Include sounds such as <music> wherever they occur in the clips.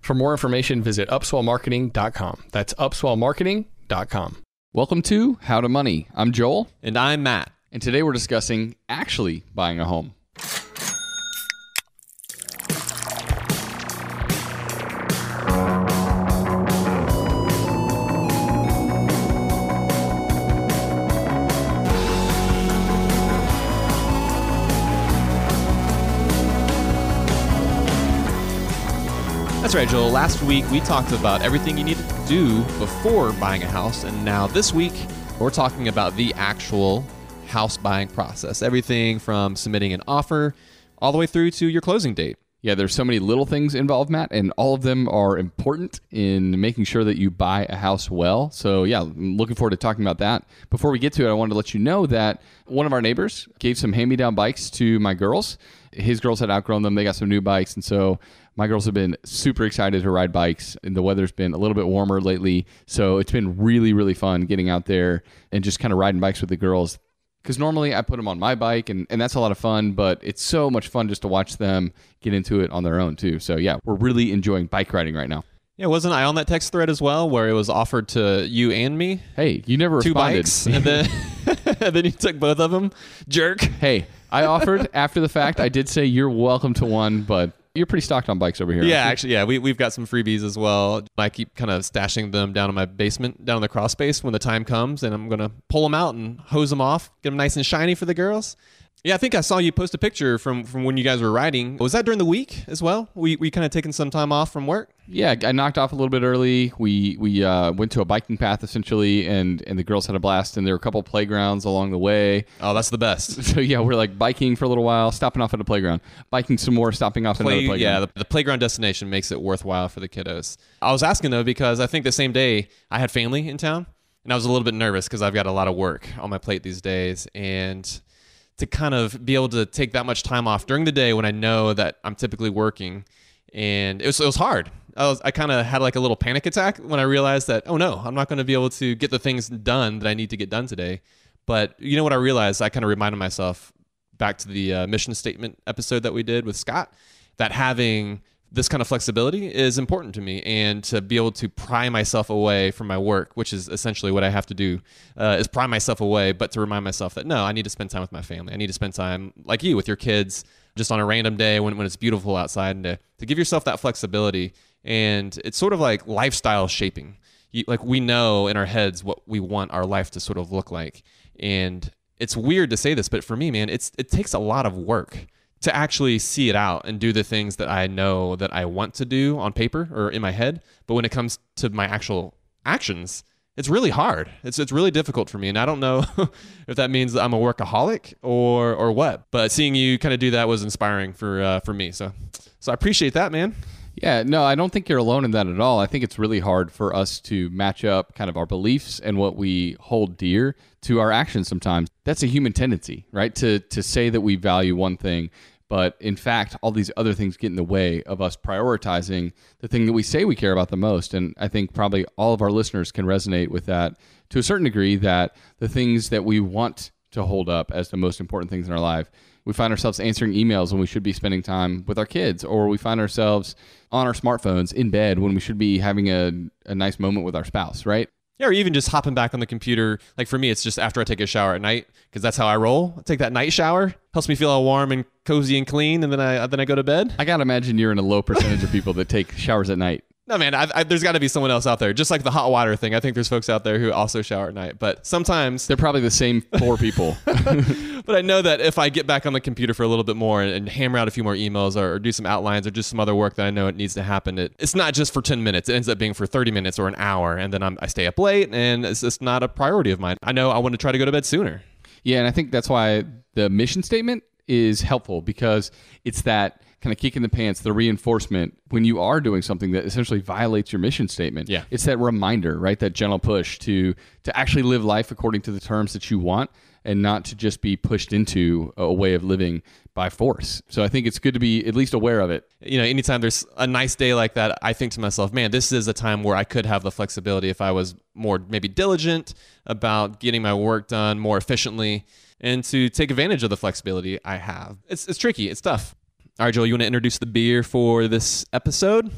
For more information, visit upswellmarketing.com. That's upswellmarketing.com. Welcome to How to Money. I'm Joel. And I'm Matt. And today we're discussing actually buying a home. That's right, Joel. Last week we talked about everything you need to do before buying a house, and now this week we're talking about the actual house buying process. Everything from submitting an offer all the way through to your closing date. Yeah, there's so many little things involved, Matt, and all of them are important in making sure that you buy a house well. So, yeah, I'm looking forward to talking about that. Before we get to it, I wanted to let you know that one of our neighbors gave some hand me down bikes to my girls. His girls had outgrown them, they got some new bikes, and so my girls have been super excited to ride bikes and the weather's been a little bit warmer lately so it's been really really fun getting out there and just kind of riding bikes with the girls because normally i put them on my bike and, and that's a lot of fun but it's so much fun just to watch them get into it on their own too so yeah we're really enjoying bike riding right now Yeah, wasn't I on that text thread as well, where it was offered to you and me? hey you never Two responded bikes, and then <laughs> and then you took both of them. Jerk. hey i offered <laughs> after the fact i did say you're welcome to one but you're pretty stocked on bikes over here Yeah, actually, yeah, we, we've got some freebies as well. I keep kind of stashing them down in my basement, down in the crawl space when the time comes, and I'm going to pull them out and hose them off, get them nice and shiny for the girls. Yeah, I think I saw you post a picture from, from when you guys were riding. Was that during the week as well? We, we kind of taking some time off from work? Yeah, I knocked off a little bit early. We we uh, went to a biking path essentially, and and the girls had a blast. And there were a couple playgrounds along the way. Oh, that's the best. <laughs> So yeah, we're like biking for a little while, stopping off at a playground, biking some more, stopping off at Play- another playground. yeah, the, the playground destination makes it worthwhile for the kiddos. I was asking though because I think the same day I had family in town, and I was a little bit nervous because I've got a lot of work on my plate these days, and to kind of be able to take that much time off during the day when I know that I'm typically working, and it was it was hard. I was I kind of had like a little panic attack when I realized that oh no, I'm not going to be able to get the things done that I need to get done today. But you know what I realized? I kind of reminded myself back to the uh, mission statement episode that we did with Scott that having this kind of flexibility is important to me and to be able to pry myself away from my work which is essentially what i have to do uh, is pry myself away but to remind myself that no i need to spend time with my family. I need to spend time like you with your kids just on a random day when, when it's beautiful outside and to, to give yourself that flexibility. And it's sort of like lifestyle shaping. You, like we know in our heads what we want our life to sort of look like. And it's weird to say this, but for me, man, it's it takes a lot of work to actually see it out and do the things that I know that I want to do on paper or in my head. But when it comes to my actual actions, it's really hard. It's it's really difficult for me, and I don't know <laughs> if that means that I'm a workaholic or or what. But seeing you kind of do that was inspiring for uh, for me. So so I appreciate that, man. Yeah, no, I don't think you're alone in that at all. I think it's really hard for us to match up kind of our beliefs and what we hold dear to our actions sometimes. That's a human tendency, right? To to say that we value one thing but in fact, all these other things get in the way of us prioritizing the thing that we say we care about the most. And I think probably all of our listeners can resonate with that to a certain degree that the things that we want to hold up as the most important things in our life, we find ourselves answering emails when we should be spending time with our kids, or we find ourselves on our smartphones in bed when we should be having a, a nice moment with our spouse, right? Yeah, or even just hopping back on the computer. Like for me, it's just after I take a shower at night because that's how I roll. I take that night shower, helps me feel all warm and cozy and clean, and then I then I go to bed. I gotta imagine you're in a low percentage of people that take showers at night. No, man, I, I, there's got to be someone else out there. Just like the hot water thing. I think there's folks out there who also shower at night. But sometimes. They're probably the same four people. <laughs> but I know that if I get back on the computer for a little bit more and, and hammer out a few more emails or, or, do some outlines or just some other work that I know it needs to happen, it, it's not just for 10 minutes. It ends up being for 30 minutes or an hour. And then I'm, I stay up late and it's just not a priority of mine. I know I want to try to go to bed sooner. Yeah. And I think that's why the mission statement is helpful because it's that kind of kick in the pants, the reinforcement when you are doing something that essentially violates your mission statement. Yeah. It's that reminder, right? That gentle push to to actually live life according to the terms that you want and not to just be pushed into a way of living by force. So I think it's good to be at least aware of it. You know, anytime there's a nice day like that, I think to myself, man, this is a time where I could have the flexibility if I was more maybe diligent about getting my work done more efficiently and to take advantage of the flexibility I have. It's, it's tricky, it's tough. All right, Joel, you want to introduce the beer for this episode?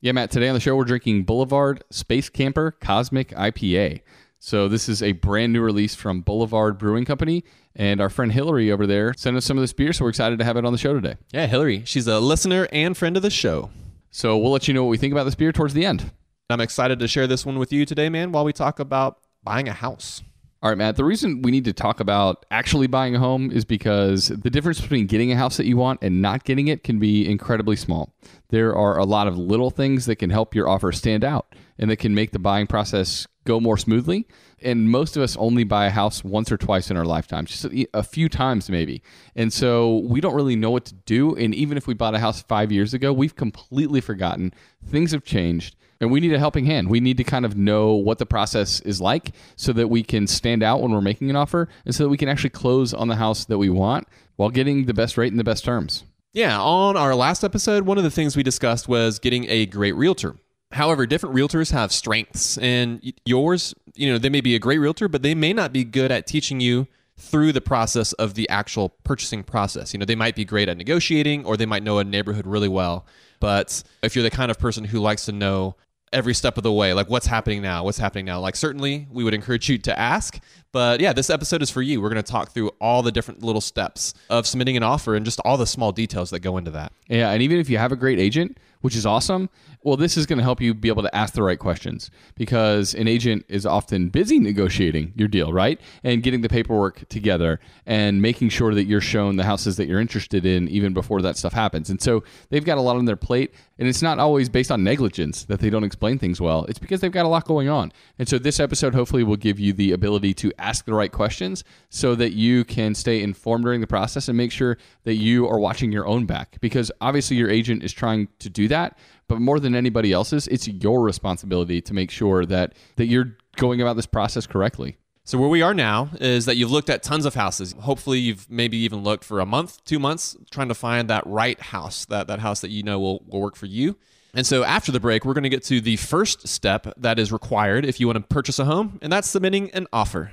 Yeah, Matt, today on the show, we're drinking Boulevard Space Camper Cosmic IPA. So, this is a brand new release from Boulevard Brewing Company. And our friend Hillary over there sent us some of this beer. So, we're excited to have it on the show today. Yeah, Hillary. She's a listener and friend of the show. So, we'll let you know what we think about this beer towards the end. I'm excited to share this one with you today, man, while we talk about buying a house. All right, Matt. The reason we need to talk about actually buying a home is because the difference between getting a house that you want and not getting it can be incredibly small. There are a lot of little things that can help your offer stand out and that can make the buying process go more smoothly. And most of us only buy a house once or twice in our lifetime, just a few times maybe. And so we don't really know what to do. And even if we bought a house five years ago, we've completely forgotten. Things have changed and we need a helping hand. We need to kind of know what the process is like so that we can stand out when we're making an offer and so that we can actually close on the house that we want while getting the best rate and the best terms. Yeah, on our last episode, one of the things we discussed was getting a great realtor. However, different realtors have strengths, and yours, you know, they may be a great realtor, but they may not be good at teaching you through the process of the actual purchasing process. You know, they might be great at negotiating or they might know a neighborhood really well. But if you're the kind of person who likes to know every step of the way like what's happening now what's happening now like certainly we would encourage you to ask but yeah this episode is for you. We're going to talk through all the different little steps of submitting an offer and just all the small details that go into that. Yeah and even if you have a great agent which is awesome well this is going to help you be able to ask the right questions because an agent is often busy negotiating your deal right? And getting the paperwork together and making sure that you're shown the houses that you're interested in even before that stuff happens. And so they've got a lot on their plate and it's not always based on negligence that they don't explain things well. It's because they've got a lot going on. And so this episode hopefully will give you the ability to ask the right questions so that you can stay informed during the process and make sure that you are watching your own back because obviously your agent is trying to do that but more than anybody else's it's your responsibility to make sure that that you're going about this process correctly so where we are now is that you've looked at tons of houses. Hopefully you've maybe even looked for a month, two months, trying to find that right house, that, that house that you know will, will work for you. And so after the break, we're going to get to the first step that is required if you want to purchase a home, and that's submitting an offer.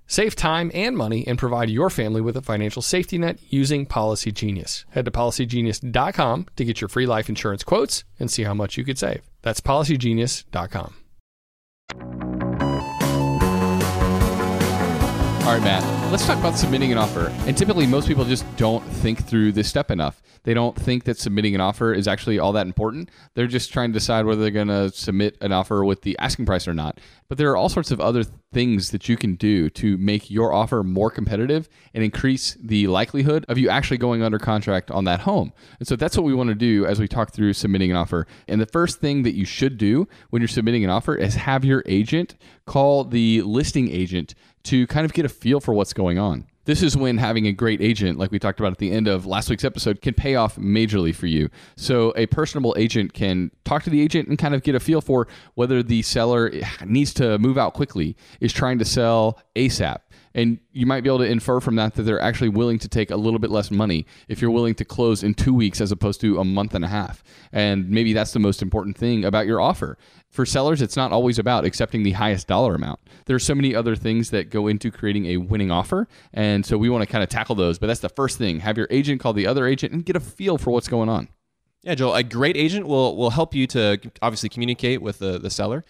Save time and money and provide your family with a financial safety net using Policy Genius. Head to policygenius.com to get your free life insurance quotes and see how much you could save. That's policygenius.com. All right, Matt, let's talk about submitting an offer. And typically, most people just don't think through this step enough. They don't think that submitting an offer is actually all that important. They're just trying to decide whether they're going to submit an offer with the asking price or not. But there are all sorts of other things that you can do to make your offer more competitive and increase the likelihood of you actually going under contract on that home. And so that's what we want to do as we talk through submitting an offer. And the first thing that you should do when you're submitting an offer is have your agent call the listing agent to kind of get a feel for what's going on. This is when having a great agent, like we talked about at the end of last week's episode, can pay off majorly for you. So, a personable agent can talk to the agent and kind of get a feel for whether the seller needs to move out quickly, is trying to sell ASAP. And you might be able to infer from that that they're actually willing to take a little bit less money if you're willing to close in two weeks as opposed to a month and a half. And maybe that's the most important thing about your offer. For sellers, it's not always about accepting the highest dollar amount. There are so many other things that go into creating a winning offer. And so we want to kind of tackle those. But that's the first thing. Have your agent call the other agent and get a feel for what's going on. Yeah, Joel, a great agent will will help you to obviously communicate with the, the seller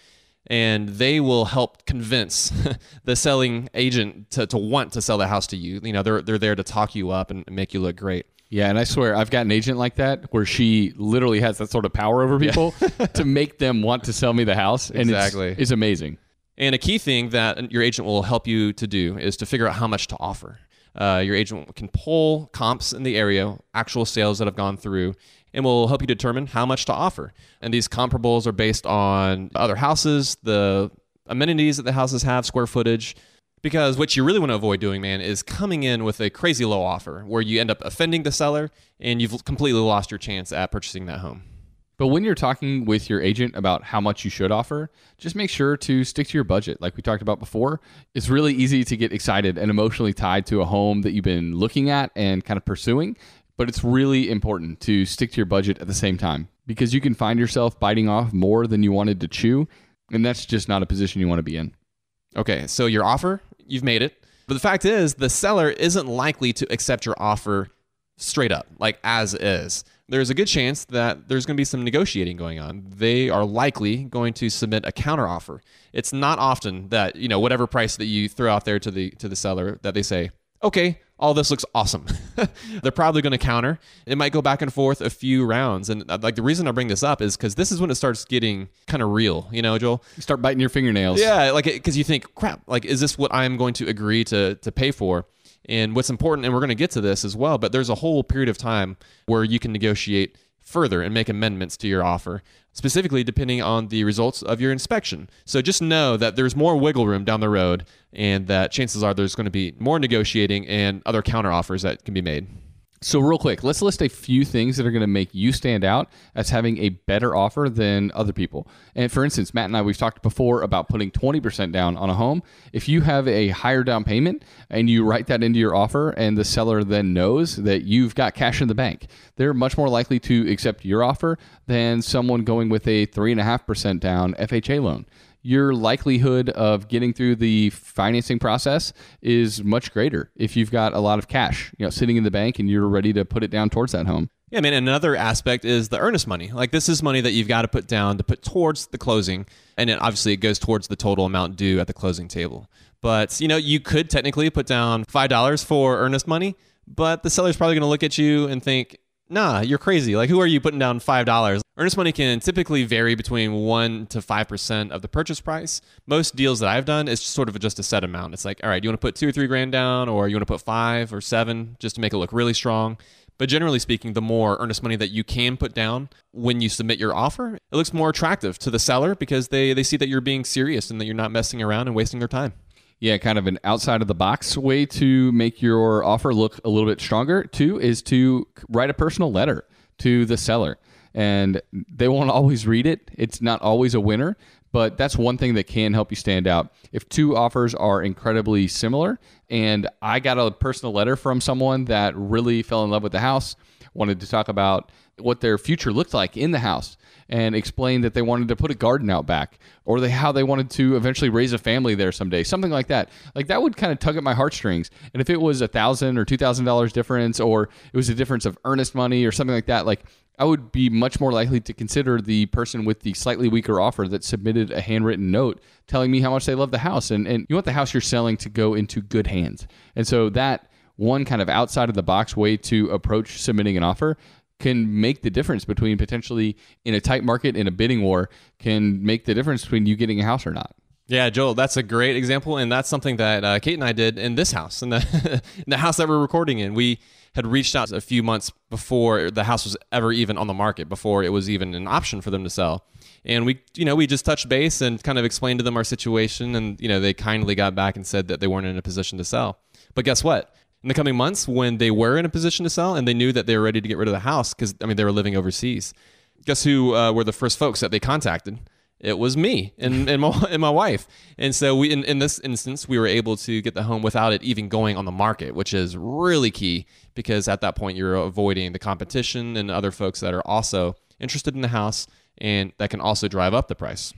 and they will help convince <laughs> the selling agent to, to want to sell the house to you. You know, they're they're there to talk you up and make you look great. Yeah, and I swear I've got an agent like that where she literally has that sort of power over people <laughs> to make them want to sell me the house. And Exactly. it's, it's amazing. And a key thing that your agent will help you to do is to figure out how much to offer. Uh, your agent can pull comps in the area, actual sales that have gone through, and will help you determine how much to offer. And these comparables are based on other houses, the amenities that the houses have, square footage. Because what you really want to avoid doing, man, is coming in with a crazy low offer where you end up offending the seller and you've completely lost your chance at purchasing that home. But when you're talking with your agent about how much you should offer, just make sure to stick to your budget. Like we talked about before, it's really easy to get excited and emotionally tied to a home that you've been looking at and kind of pursuing. But it's really important to stick to your budget at the same time because you can find yourself biting off more than you wanted to chew. And that's just not a position you want to be in. Okay, so your offer, you've made it. But the fact is, the seller isn't likely to accept your offer straight up, like as is. There's a good chance that there's going to be some negotiating going on. They are likely going to submit a counteroffer. It's not often that, you know, whatever price that you throw out there to the to the seller that they say, "Okay, all this looks awesome. <laughs> They're probably going to counter. It might go back and forth a few rounds. And uh, like the reason I bring this up is because this is when it starts getting kind of real, you know, Joel? You start biting your fingernails. Yeah, like because you think, crap, like is this what I'm going to agree to to pay for? And what's important, and we're going to get to this as well, but there's a whole period of time where you can negotiate further and make amendments to your offer, specifically depending on the results of your inspection. So just know that there's more wiggle room down the road and that chances are there's going to be more negotiating and other counteroffers that can be made. So, real quick, let's list a few things that are going to make you stand out as having a better offer than other people. And for instance, Matt and I, we've talked before about putting 20% down on a home. If you have a higher down payment and you write that into your offer, and the seller then knows that you've got cash in the bank, they're much more likely to accept your offer than someone going with a 3.5% down FHA loan your likelihood of getting through the financing process is much greater if you've got a lot of cash, you know, sitting in the bank and you're ready to put it down towards that home. Yeah, I mean, another aspect is the earnest money. Like this is money that you've got to put down to put towards the closing, and obviously it goes towards the total amount due at the closing table. But you know, you could technically put down five dollars for earnest money, but the seller's probably going to look at you and think, nah, you're crazy. Like, who are you putting down $5? Earnest money can typically vary between 1% to 5% of the purchase price. Most deals that I've done is sort of just a set amount. It's like, all right, you want to put two or three grand down, or you want to put five or seven just to make it look really strong. But generally speaking, the more earnest money that you can put down when you submit your offer, it looks more attractive to the seller because they, they see that you're being serious and that you're not messing around and wasting their time yeah, kind of an outside of the box way to make your offer look a little bit stronger. too, is to write a personal letter to the seller. And they won't <laughs> always read it. It's not always a winner, but that's one thing that can help you stand out. If two offers are incredibly similar, and I got a personal letter from someone that really fell in love with the house, wanted to talk about what their future looked like in the house and explain that they wanted to put a garden out back or they how they wanted to eventually raise a family there someday something like that. Like that would kind of tug at my heartstrings. And if it was a thousand or two thousand dollars difference or it was a difference of earnest money or something like that like I would be much more likely to consider the person with the slightly weaker offer that submitted a handwritten note telling me how much they love the house. And, and you want the house you're selling to go into good hands. And so that one kind of outside of the box way to approach submitting an offer can make the difference between potentially in a tight market in a bidding war can make the difference between you getting a house or not. Yeah, Joel, that's a great example, and that's something that uh, Kate and I did in this house, in the <laughs> in the house that we're recording in. We had reached out a few months before the house was ever even on the market, before it was even an option for them to sell, and we, you know, we just touched base and kind of explained to them our situation, and you know, they kindly got back and said that they weren't in a position to sell. But guess what? In the coming months when they were in a position to sell and they knew that they were ready to get rid of the house because I mean they were living overseas. Guess who uh, were the first folks that they contacted? It was me and, and, my, <laughs> and my wife. And so we in, in this instance we were able to get the home without it even going on the market, which is really key because at that point you're avoiding the competition and other folks that are also interested in the house and that can also drive up the price.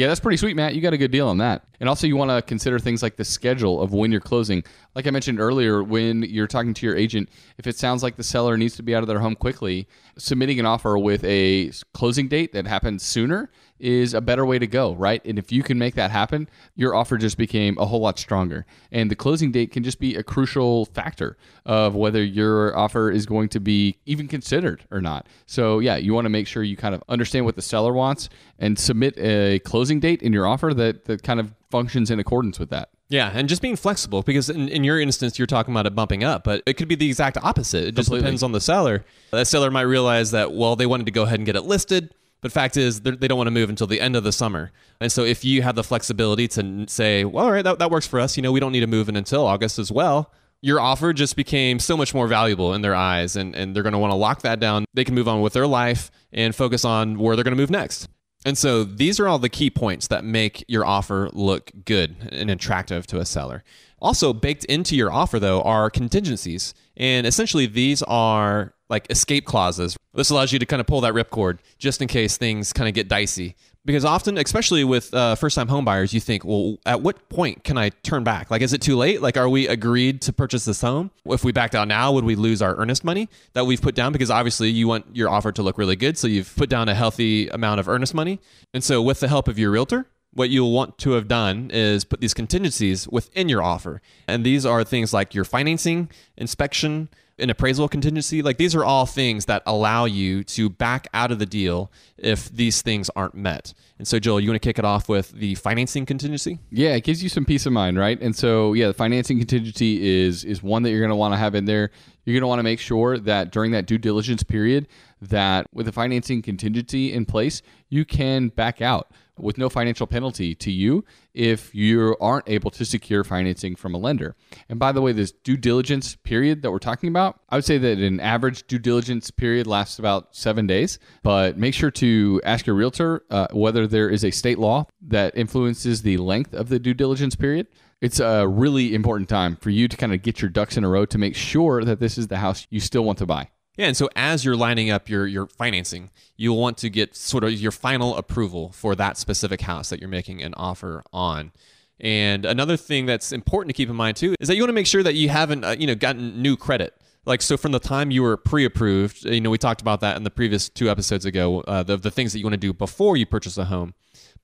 Yeah, that's pretty sweet, Matt. You got a good deal on that. And also, you want to consider things like the schedule of when you're closing. Like I mentioned earlier, when you're talking to your agent, if it sounds like the seller needs to be out of their home quickly, submitting an offer with a closing date that happens sooner is a better way to go, right? And if you can make that happen, your offer just became a whole lot stronger. And the closing date can just be a crucial factor of whether your offer is going to be even considered or not. So, yeah, you want to make sure you kind of understand what the seller wants and submit a closing date in your offer that, that kind of functions in accordance with that. Yeah, and just being flexible because in, in your instance, you're talking about it bumping up, but it could be the exact opposite. It just Completely. depends on the seller. That seller might realize that, well, they wanted to go ahead and get it listed, but fact is, they're- don't want to move until the end of the summer. And so if you have the flexibility to say, well, all right, that, that works for us, you know, we don't need to move in until August as well. Your offer just became so much more valuable in their eyes, and, and they're going to want to lock that down. They can move on with their life and focus on where they're going to move next. And so these are all the key points that make your offer look good and attractive to a seller. Also, baked into your offer, though, are contingencies. And essentially, these are like escape clauses. This allows you to kind of pull that ripcord just in case things kind of get dicey. Because often, especially with uh, first time home buyers, you think, well, at what point can I turn back? Like, is it too late? Like, are we agreed to purchase this home? If we backed out now, would we lose our earnest money that we've put down? Because obviously, you want your offer to look really good. So you've put down a healthy amount of earnest money. And so, with the help of your realtor, what you'll want to have done is put these contingencies within your offer. And these are things like your financing, inspection, an appraisal contingency. Like these are all things that allow you to back out of the deal if these things aren't met. And so, Joel, you want to kick it off with the financing contingency? Yeah, it gives you some peace of mind, right? And so, yeah, the financing contingency is is one that you're going to want to have in there. You're going to want to make sure that during that due diligence period, that with the financing contingency in place, you can back out with no financial penalty to you if you aren't able to secure financing from a lender. And by the way, this due diligence period that we're talking about, I would say that an average due diligence period lasts about seven days. But make sure to ask your realtor uh, whether there is a state law that influences the length of the due diligence period. It's a really important time for you to kind of get your ducks in a row to make sure that this is the house you still want to buy. Yeah, and so as you're lining up your your financing, you'll want to get sort of your final approval for that specific house that you're making an offer on. And another thing that's important to keep in mind too is that you want to make sure that you haven't uh, you know gotten new credit. Like so, from the time you were pre-approved, you know we talked about that in the previous two episodes ago. Uh, the the things that you want to do before you purchase a home,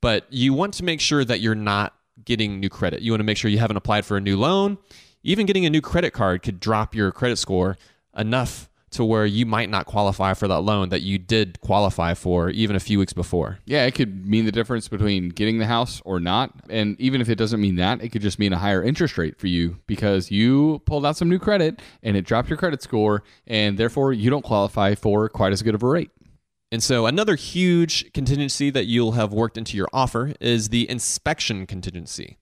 but you want to make sure that you're not getting new credit. You want to make sure you haven't applied for a new loan. Even getting a new credit card could drop your credit score enough to where you might not qualify for that loan that you did qualify for even a few weeks before. Yeah, it could mean the difference between getting the house or not. And even if it doesn't mean that, it could just mean a higher interest rate for you because you pulled out some new credit and it dropped your credit score, and therefore you don't qualify for quite as good of a rate. And so, another huge contingency that you'll have worked into your offer is the inspection contingency.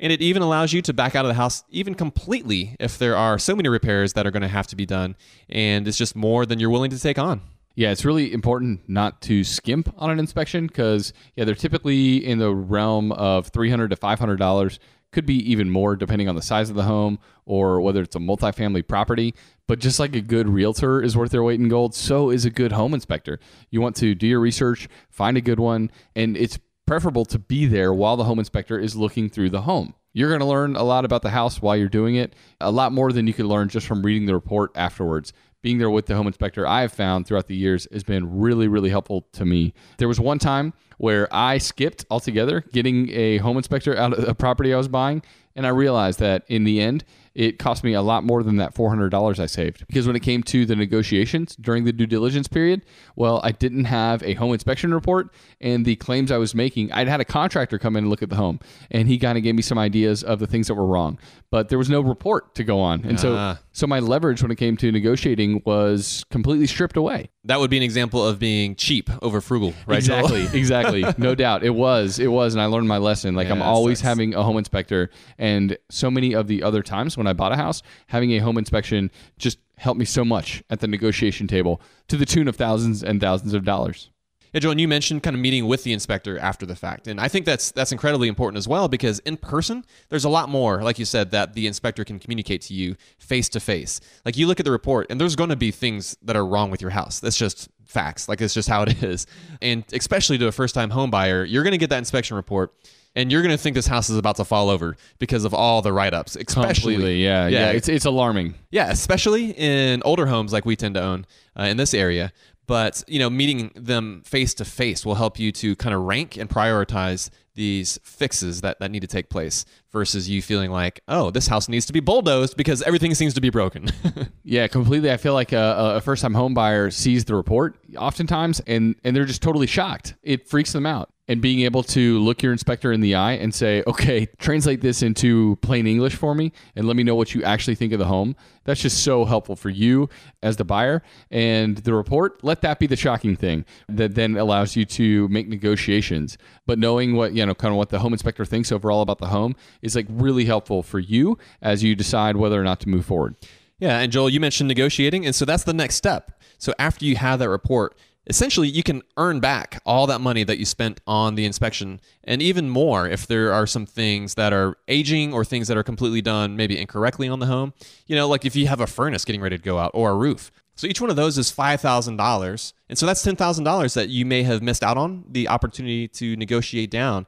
And it even allows you to back out of the house even completely if there are so many repairs that are going to have to be done. And it's just more than you're willing to take on. Yeah, it's really important not to skimp on an inspection because yeah, they're typically in the realm of three hundred to five hundred dollars. Could be even more depending on the size of the home or whether it's a multifamily property. But just like a good realtor is worth their weight in gold, so is a good home inspector. You want to do your research, find a good one, and it's preferable to be there while the home inspector is looking through the home. You're going to learn a lot about the house while you're doing it, a lot more than you can learn just from reading the report afterwards. Being there with the home inspector, I have found throughout the years has been really, really helpful to me. There was one time where I skipped altogether getting a home inspector out of a property I was buying, and I realized that in the end, it cost me a lot more than that $400 I saved. Because when it came to the negotiations during the due diligence period, well, I didn't have a home inspection report and the claims I was making. I'd had a contractor come in and look at the home, and he kind of gave me some ideas of the things that were wrong, but there was no report to go on. And Ah. so, so my leverage when it came to negotiating was completely stripped away. That would be an example of being cheap over frugal, right? Exactly, <laughs> exactly. No doubt. It was. It was. And I learned my lesson. Like, I'm always sucks. having a home inspector. And so many of the other times when I bought a house, having a home inspection just helped me so much at the negotiation table to the tune of thousands and thousands of dollars. Yeah, Joel, and you mentioned kind of meeting with the inspector after the fact, and I think that's that's incredibly important as well because in person, there's a lot more, like you said, that the inspector can communicate to you face to face. Like you look at the report, and there's going to be things that are wrong with your house. That's just facts. Like it's just how it <laughs> is. And especially to a first-time home buyer, you're going to get that inspection report. And you're going to think this house is about to fall over because of all the write-ups, especially Completely. Yeah. Yeah. It's, it's alarming. yeah, especially in older homes like we tend to own uh, in this area. But you know, meeting them face to face will help you to kind of rank and prioritize these fixes that, that need to take place versus you feeling like, oh, this house needs to be bulldozed because everything seems to be broken. <laughs> Yeah, completely. I feel like a, a first time home buyer sees the report oftentimes and, and they're just totally shocked. It freaks them out. And being able to look your inspector in the eye and say, okay, translate this into plain English for me and let me know what you actually think of the home. That's just so helpful for you as the buyer. And the report, let that be the shocking thing that then allows you to make negotiations. But knowing what, you know, kind of what the home inspector thinks overall about the home is like really helpful for you as you decide whether or not to move forward. Yeah, and Joel, you mentioned negotiating, and so that's the next step. So after you have that report, essentially you can earn back all that money that you spent on the inspection and even more if there are some things that are aging or things that are completely done maybe incorrectly on the home. You know like if you have a furnace getting ready to go out or a roof. So each one of those is $5000 and so that's $10000 that you may have missed out on the opportunity to negotiate down.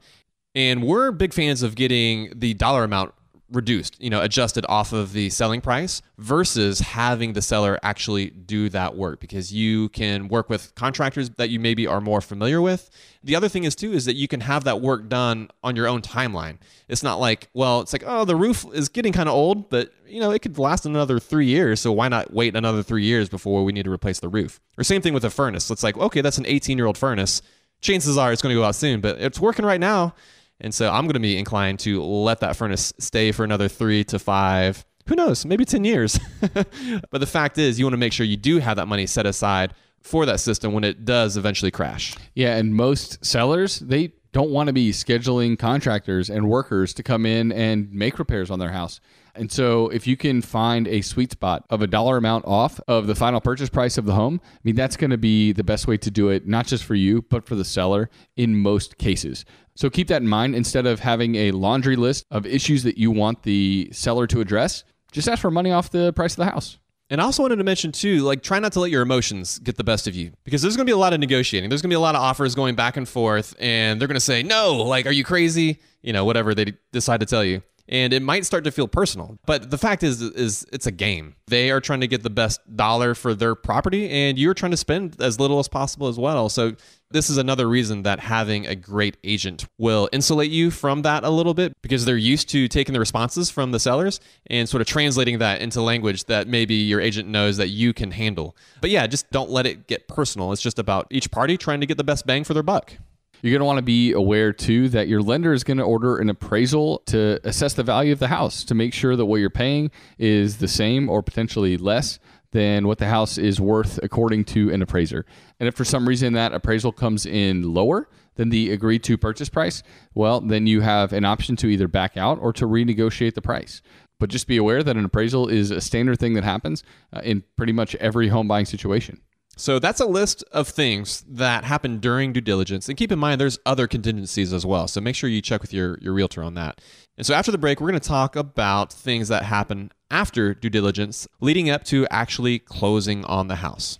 And we're big fans of getting the dollar amount reduced, you know, adjusted off of the selling price versus having the seller actually do that work because you can work with contractors that you maybe are more familiar with. The other thing is too is that you can have that work done on your own timeline. It's not like, well, it's like, oh, the roof is getting kind of old, but you know, it could last another 3 years, so why not wait another 3 years before we need to replace the roof? Or same thing with a furnace. It's like, okay, that's an 18-year-old furnace. Chances are it's going to go out soon, but it's working right now and so I'm going to be inclined to let that furnace stay for another three to five, who knows, maybe 10 years. <laughs> but the fact is, you want to make sure you do have that money set aside for that system when it does eventually crash. Yeah, and most sellers, they don't want to be scheduling contractors and workers to come in and make repairs on their house. And so, if you can find a sweet spot of a dollar amount off of the final purchase price of the home, I mean, that's going to be the best way to do it, not just for you, but for the seller in most cases. So, keep that in mind. Instead of having a laundry list of issues that you want the seller to address, just ask for money off the price of the house. And I also wanted to mention too, like try not to let your emotions get the best of you because there's going to be a lot of negotiating. There's going to be a lot of offers going back and forth, and they're going to say, "No, like, are you crazy?" You know, whatever they decide to tell you and it might start to feel personal. But the fact is, is it's a game. They are trying to get the best dollar for their property, and you're trying to spend as little as possible as well. So this is another reason that having a great agent will insulate you from that a little bit because they're used to taking the responses from the sellers and sort of translating that into language that maybe your agent knows that you can handle. But yeah, just don't let it get personal. It's just about each party trying to get the best bang for their buck. You're going to want to be aware too that your lender is going to order an appraisal to assess the value of the house to make sure that what you're paying is the same or potentially less than what the house is worth according to an appraiser. And if for some reason that appraisal comes in lower than the agreed to purchase price, well, then you have an option to either back out or to renegotiate the price. But just be aware that an appraisal is a standard thing that happens uh, in pretty much every home buying situation. So that's a list of things that happen during due diligence. And keep in mind, there's other contingencies as well. So make sure you check with your, your realtor on that. And so after the break, we're going to talk about things that happen after due diligence, leading up to actually closing on the house.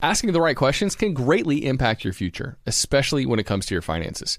Asking the right questions can greatly impact your future, especially when it comes to your finances.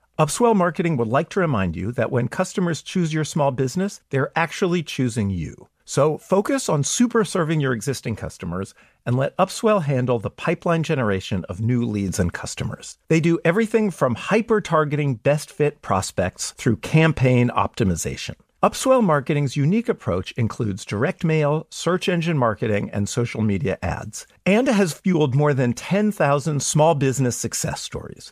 Upswell Marketing would like to remind you that when customers choose your small business, they're actually choosing you. So focus on super serving your existing customers and let Upswell handle the pipeline generation of new leads and customers. They do everything from hyper targeting best fit prospects through campaign optimization. Upswell Marketing's unique approach includes direct mail, search engine marketing, and social media ads, and has fueled more than 10,000 small business success stories.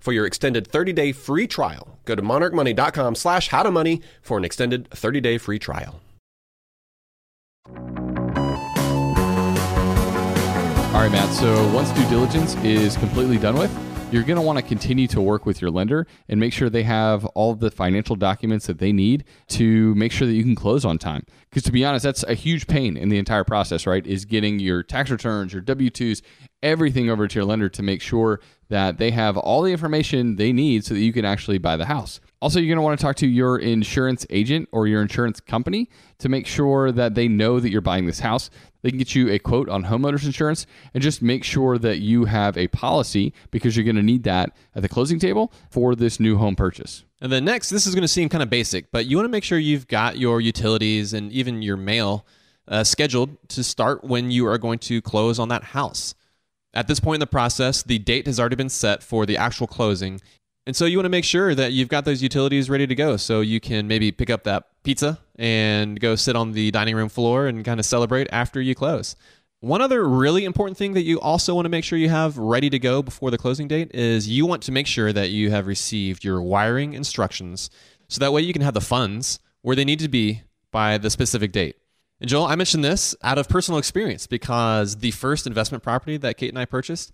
for your extended 30 day free trial. Go to monarchmoney.com slash how to money for an extended 30 day free trial. All right, Matt. So once due diligence is completely done with, you're going to want to continue to work with your lender and make sure they have all the financial documents that they need to make sure that you can close on time. Because to be honest, that's a huge pain in the entire process, right? Is getting your tax returns, your W 2s, everything over to your lender to make sure that they have all the information they need so that you can actually buy the house. Also, you're going to want to talk to your insurance agent or your insurance company to make sure that they know that you're buying this house. They can get you a quote on homeowners insurance and just make sure that you have a policy because you're going to need that at the closing table for this new home purchase. And then next, this is going to seem kind of basic, but you want to make sure you've got your utilities and even your mail uh, scheduled to start when you are going to close on that house. At this point in the process, the date has already been set for the actual closing. And so you want to make sure that you've got those utilities ready to go so you can maybe pick up that pizza and go sit on the dining room floor and kind of celebrate after you close. One other really important thing that you also want to make sure you have ready to go before the closing date is you want to make sure that you have received your wiring instructions so that way you can have the funds where they need to be by the specific date. And Joel, I mentioned this out of personal experience because the first investment property that Kate and I purchased,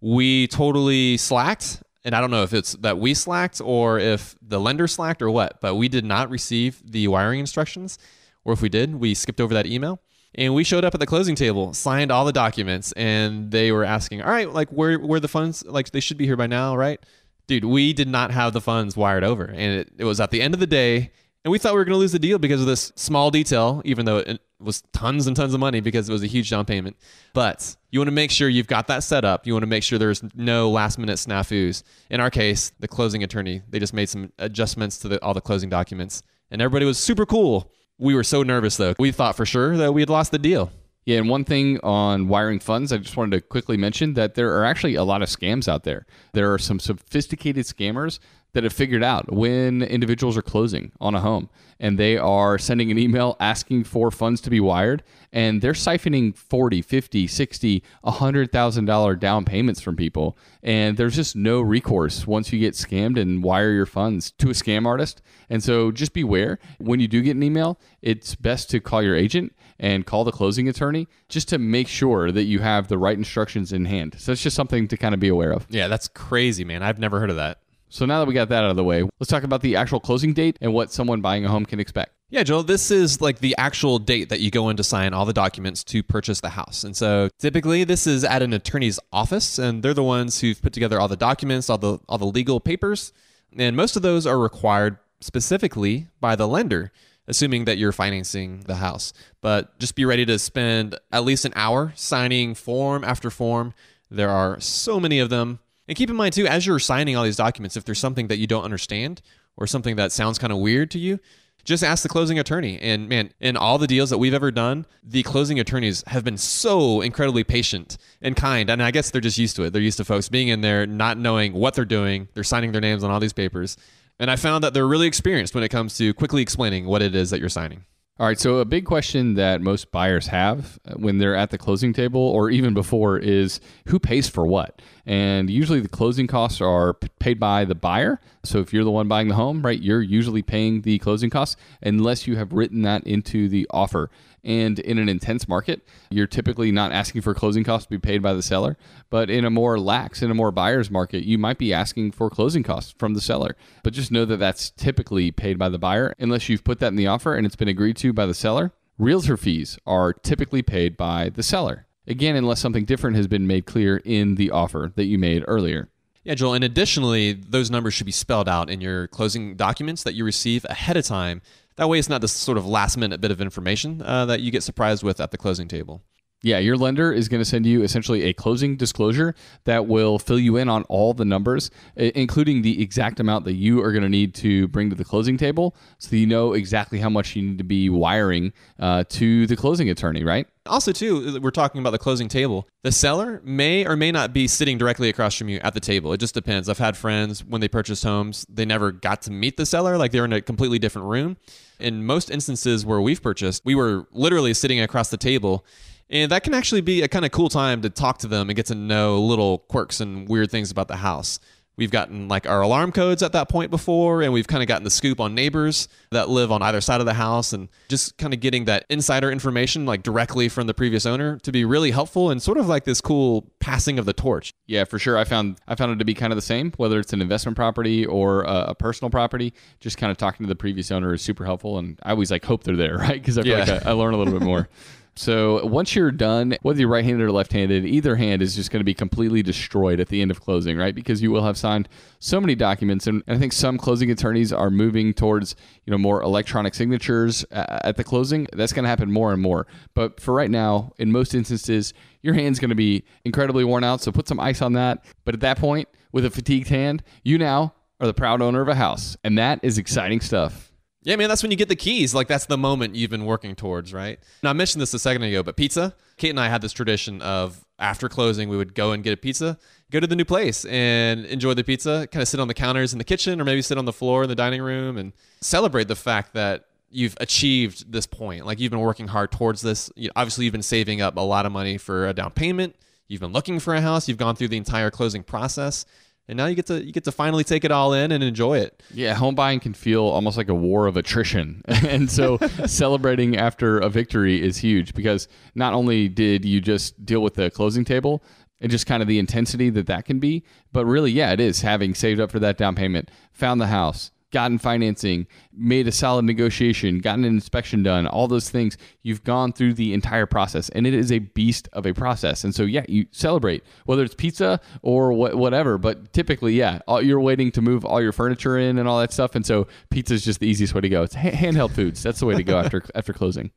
we totally slacked. And I don't know if it's that we slacked or if the lender slacked or what, but we did not receive the wiring instructions. Or if we did, we skipped over that email. And we showed up at the closing table, signed all the documents, and they were asking, "All right, like where where the funds? Like they should be here by now, right?" Dude, we did not have the funds wired over, and it, it was at the end of the day, and we thought we were going to lose the deal because of this small detail, even though it was tons and tons of money because it was a huge down payment. But you want to make sure you've got that set up. You want to make sure there's no last minute snafus. In our case, the closing attorney, they just made some adjustments to the, all the closing documents, and everybody was super cool. We were so nervous though. We thought for sure that we had lost the deal. Yeah, and one thing on wiring funds, I just wanted to quickly mention that there are actually a lot of scams out there. There are some sophisticated scammers that have figured out when individuals are closing on a home and they are sending an email asking for funds to be wired and they're siphoning 40 50 60 $100000 down payments from people and there's just no recourse once you get scammed and wire your funds to a scam artist and so just beware when you do get an email it's best to call your agent and call the closing attorney just to make sure that you have the right instructions in hand so it's just something to kind of be aware of Yeah, that's crazy, man. I've never heard of that. So now that we got that out of the way, let's talk about the actual closing date and what someone buying a home can expect. Yeah, Joel, this is like the actual date that you go in to sign all the documents to purchase the house. And so typically this is at an attorney's office and they're the ones who've put together all the documents, all the all the legal papers. And most of those are required specifically by the lender, assuming that you're financing the house. But just be ready to spend at least an hour signing form after form. There are so many of them. And keep in mind too, as you're signing all these documents, if there's something that you don't understand or something that sounds kind of weird to you, just ask the closing attorney. And man, in all the deals that we've ever done, the closing attorneys have been so incredibly patient and kind. And I guess they're just used to it. They're used to folks being in there, not knowing what they're doing. They're signing their names on all these papers. And I found that they're really experienced when it comes to quickly explaining what it is that you're signing. All right, so a big question that most buyers have uh, when they're at the closing table or even before is who pays for what? And usually the closing costs are paid by the buyer. So if you're the one buying the home, right, you're usually paying the closing costs unless you have written that into the offer. And in an intense market, you're typically not asking for closing costs to be paid by the seller. But in a more lax, in a more buyer's market, you might be asking for closing costs from the seller. But just know that that's typically paid by the buyer unless you've put that in the offer and it's been agreed to by the seller. Realtor fees are typically paid by the seller. Again, unless something different has been made clear in the offer that you made earlier. Yeah, Joel. And additionally, those numbers should be spelled out in your closing documents that you receive ahead of time that way, it's not this sort of last minute bit of information uh, that you get surprised with at the closing table. Yeah, your lender is going to send you essentially a closing disclosure that will fill you in on all the numbers, including the exact amount that you are going to need to bring to the closing table so you know exactly how much you need to be wiring uh, to the closing attorney, right? Also, too, we're talking about the closing table. The seller may or may not be sitting directly across from you at the table. It just depends. I've had friends when they purchased homes, they never got to meet the seller, like they were in a completely different room. In most instances where we've purchased, we were literally sitting across the table and that can actually be a kind of cool time to talk to them and get to know little quirks and weird things about the house. We've gotten like our alarm codes at that point before, and we've kind of gotten the scoop on neighbors that live on either side of the house, and just kind of getting that insider information like directly from the previous owner to be really helpful and sort of like this cool passing of the torch. Yeah, for sure. I found I found it to be kind of the same, whether it's an investment property or a, a personal property. Just kind of talking to the previous owner is super helpful, and I always like hope they're there, <laughs> right? Because I feel yeah. like I, I learn a little bit more. <laughs> So once you're done, whether you're right-handed or left-handed, either hand is just going to be completely destroyed at the end of closing, right? Because you will have signed so many documents, and, I think some closing attorneys are moving towards you know more electronic signatures uh, at the closing. That's going to happen more and more. But for right now, in most instances, your hand's going to be incredibly worn out. So put some ice on that. But at that point, with a fatigued hand, you now are the proud owner of a house, and that is exciting stuff. Yeah, man, that's when you get the keys. Like that's the moment you've been working towards, right? Now I mentioned this a second ago, but pizza. Kate and I had this tradition of after closing, we would go and get a pizza, go to the new place and enjoy the pizza, kind of sit on the counters in the kitchen or maybe sit on the floor in the dining room and celebrate the fact that you've achieved this point. Like you've been working hard towards this. Obviously, you've been saving up a lot of money for a down payment. You've been looking for a house. You've gone through the entire closing process and now you get to you get to finally take it all in and enjoy it. Yeah, home buying can feel almost like a war of attrition, <laughs> and so <laughs> celebrating after a victory is huge because not only did you just deal with the closing table and just kind of the intensity that that can be, but really, yeah, it is having saved up for that down payment, found the house, gotten financing, made a solid negotiation, gotten an inspection done, all those things. You've gone through the entire process, and it is a beast of a process. And so, yeah, you celebrate whether it's pizza or wh- whatever. But typically, yeah, all, you're waiting to move all your furniture in and all that stuff. And so, pizza is just the easiest way to go. It's ha- handheld foods. That's the way to go after <laughs> after closing.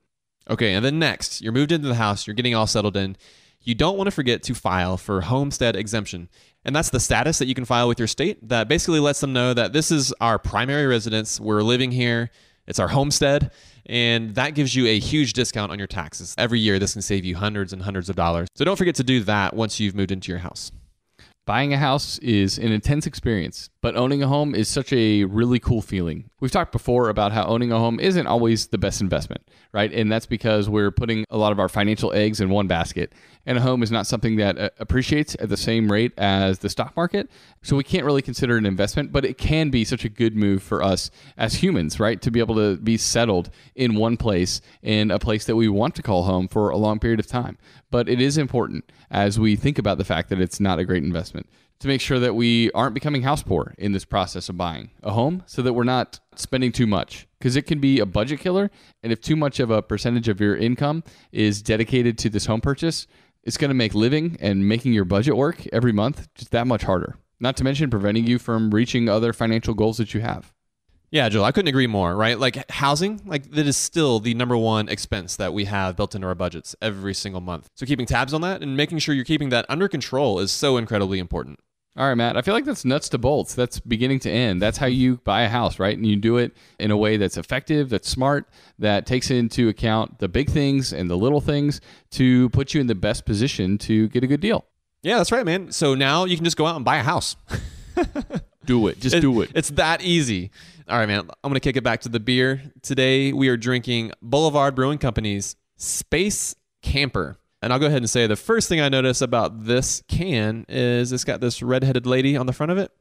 Okay, and then next, you're moved into the house. You're getting all settled in. You don't want to forget to file for homestead exemption. And that's the status that you can file with your state that basically lets them know that this is our primary residence. We're living here. It's our homestead. And that gives you a huge discount on your taxes. Every year, this can save you hundreds and hundreds of dollars. So don't forget to do that once you've moved into your house. Buying a house is an intense experience, but owning a home is such a really cool feeling. We've talked before about how owning a home isn't always the best investment, right? And that's because we're putting a lot of our financial eggs in one basket. And a home is not something that uh, appreciates at the same rate as the stock market. So we can't really consider it an investment, but it can be such a good move for us as humans, right? To be able to be settled in one place, in a place that we want to call home for a long period of time. But it is important as we think about the fact that it's not a great investment to make sure that we aren't becoming house poor in this process of buying a home so that we're not spending too much because it can be a budget killer. And if too much of a percentage of your income is dedicated to this home purchase, it's going to make living and making your budget work every month just that much harder. Not to mention preventing you from reaching other financial goals that you have. Yeah, Joel, I couldn't agree more, right? Like housing, like that is still the number one expense that we have built into our budgets every single month. So keeping tabs on that and making sure you're keeping that under control is so incredibly important. All right, Matt. I feel like that's nuts to bolts. That's beginning to end. That's how you buy a house, right? And you do it in a way that's effective, that's smart, that takes into account the big things and the little things to put you in the best position to get a good deal. Yeah, that's right, man. So now you can just go out and buy a house. <laughs> do it. Just do it. It's that easy. All right, man. I'm going to kick it back to the beer. Today we are drinking Boulevard Brewing Company's Space Camper. And I'll go ahead and say the first thing I notice about this can is it's got this redheaded lady on the front of it.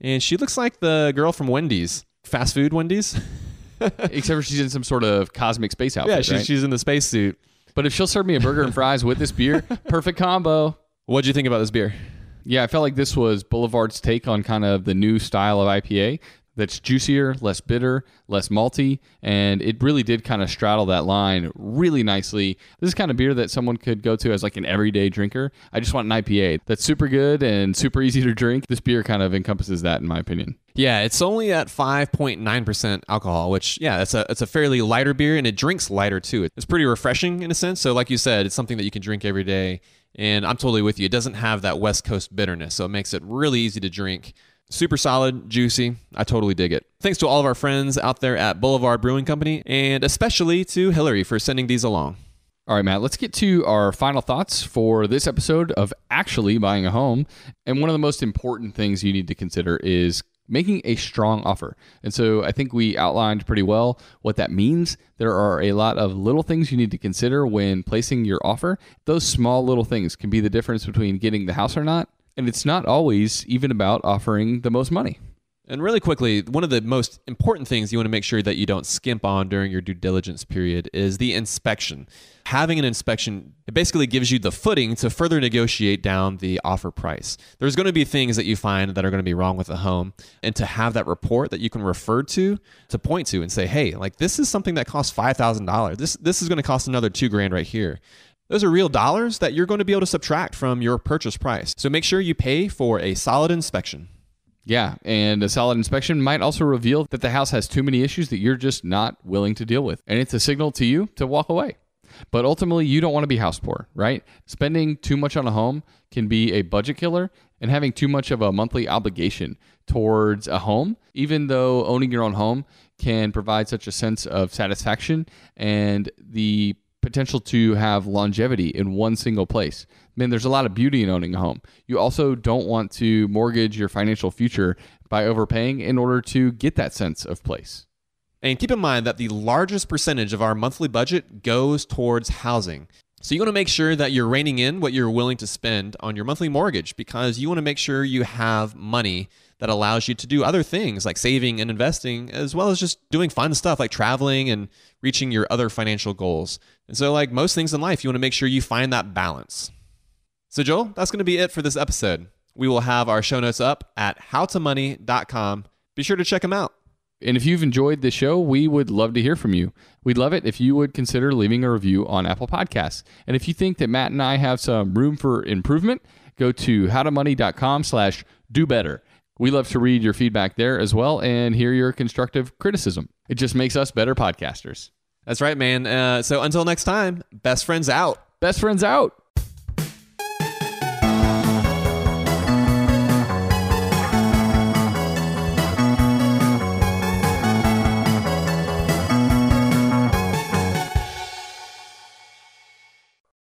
And she looks like the girl from Wendy's, fast food Wendy's. <laughs> Except for she's in some sort of cosmic space outfit. yeah, she's, right? she's in the spacesuit. But if she'll serve me a burger and fries with this beer, <laughs> perfect combo. What'd you think about this beer? Yeah, I felt like this was Boulevard's take on kind of the new style of IPA that's juicier, less bitter, less malty, and it really did kind of straddle that line really nicely. This is kind of beer that someone could go to as like an everyday drinker. I just want an IPA that's super good and super easy to drink. This beer kind of encompasses that in my opinion. Yeah, it's only at 5.9% alcohol, which yeah, it's a it's a fairly lighter beer and it drinks lighter too. It's pretty refreshing in a sense. So like you said, it's something that you can drink every day. And I'm totally with you. It doesn't have that West Coast bitterness, so it makes it really easy to drink. Super solid, juicy. I totally dig it. Thanks to all of our friends out there at Boulevard Brewing Company, and especially to Hillary for sending these along. All right, Matt, let's get to our final thoughts for this episode of actually buying a home. And one of the most important things you need to consider is making a strong offer. And so I think we outlined pretty well what that means. There are a lot of little things you need to consider when placing your offer. Those small little things can be the difference between getting the house or not. And it's not always even about offering the most money. And really quickly, one of the most important things you want to make sure that you don't skimp on during your due diligence period is the inspection. Having an inspection it basically gives you the footing to further negotiate down the offer price. There's going to be things that you find that are going to be wrong with the home, and to have that report that you can refer to to point to and say, "Hey, like this is something that costs five thousand dollars. This this is going to cost another two grand right here." Those are real dollars that you're going to be able to subtract from your purchase price. So make sure you pay for a solid inspection. Yeah, and a solid inspection might also reveal that the house has too many issues that you're just not willing to deal with. And it's a signal to you to walk away. But ultimately, you don't want to be house poor, right? Spending too much on a home can be a budget killer, and having too much of a monthly obligation towards a home, even though owning your own home can provide such a sense of satisfaction and the potential to have longevity in one single place. Man, there's a lot of beauty in owning a home. You also don't want to mortgage your financial future by overpaying in order to get that sense of place. And keep in mind that the largest percentage of our monthly budget goes towards housing. So you want to make sure that you're reining in what you're willing to spend on your monthly mortgage because you want to make sure you have money that allows you to do other things like saving and investing, as well as just doing fun stuff like traveling and reaching your other financial goals. And so, like most things in life, you want to make sure you find that balance. So, Joel, that's going to be it for this episode. We will have our show notes up at howtomoney.com. Be sure to check them out. And if you've enjoyed the show, we would love to hear from you. We'd love it if you would consider leaving a review on Apple Podcasts. And if you think that Matt and I have some room for improvement, go to howtomoney.com slash do better. We love to read your feedback there as well and hear your constructive criticism. It just makes us better podcasters. That's right, man. Uh, so until next time, best friends out. Best friends out.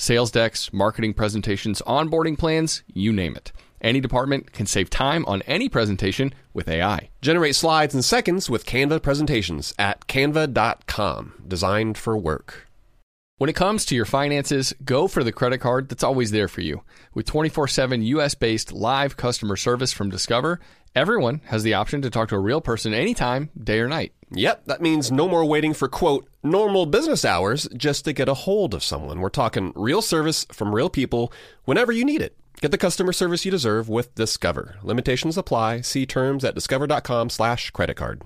Sales decks, marketing presentations, onboarding plans, you name it. Any department can save time on any presentation with AI. Generate slides in seconds with Canva presentations at canva.com, designed for work. When it comes to your finances, go for the credit card that's always there for you. With 24 7 US based live customer service from Discover, everyone has the option to talk to a real person anytime, day or night. Yep, that means no more waiting for quote normal business hours just to get a hold of someone. We're talking real service from real people whenever you need it. Get the customer service you deserve with Discover. Limitations apply. See terms at discover.com slash credit card.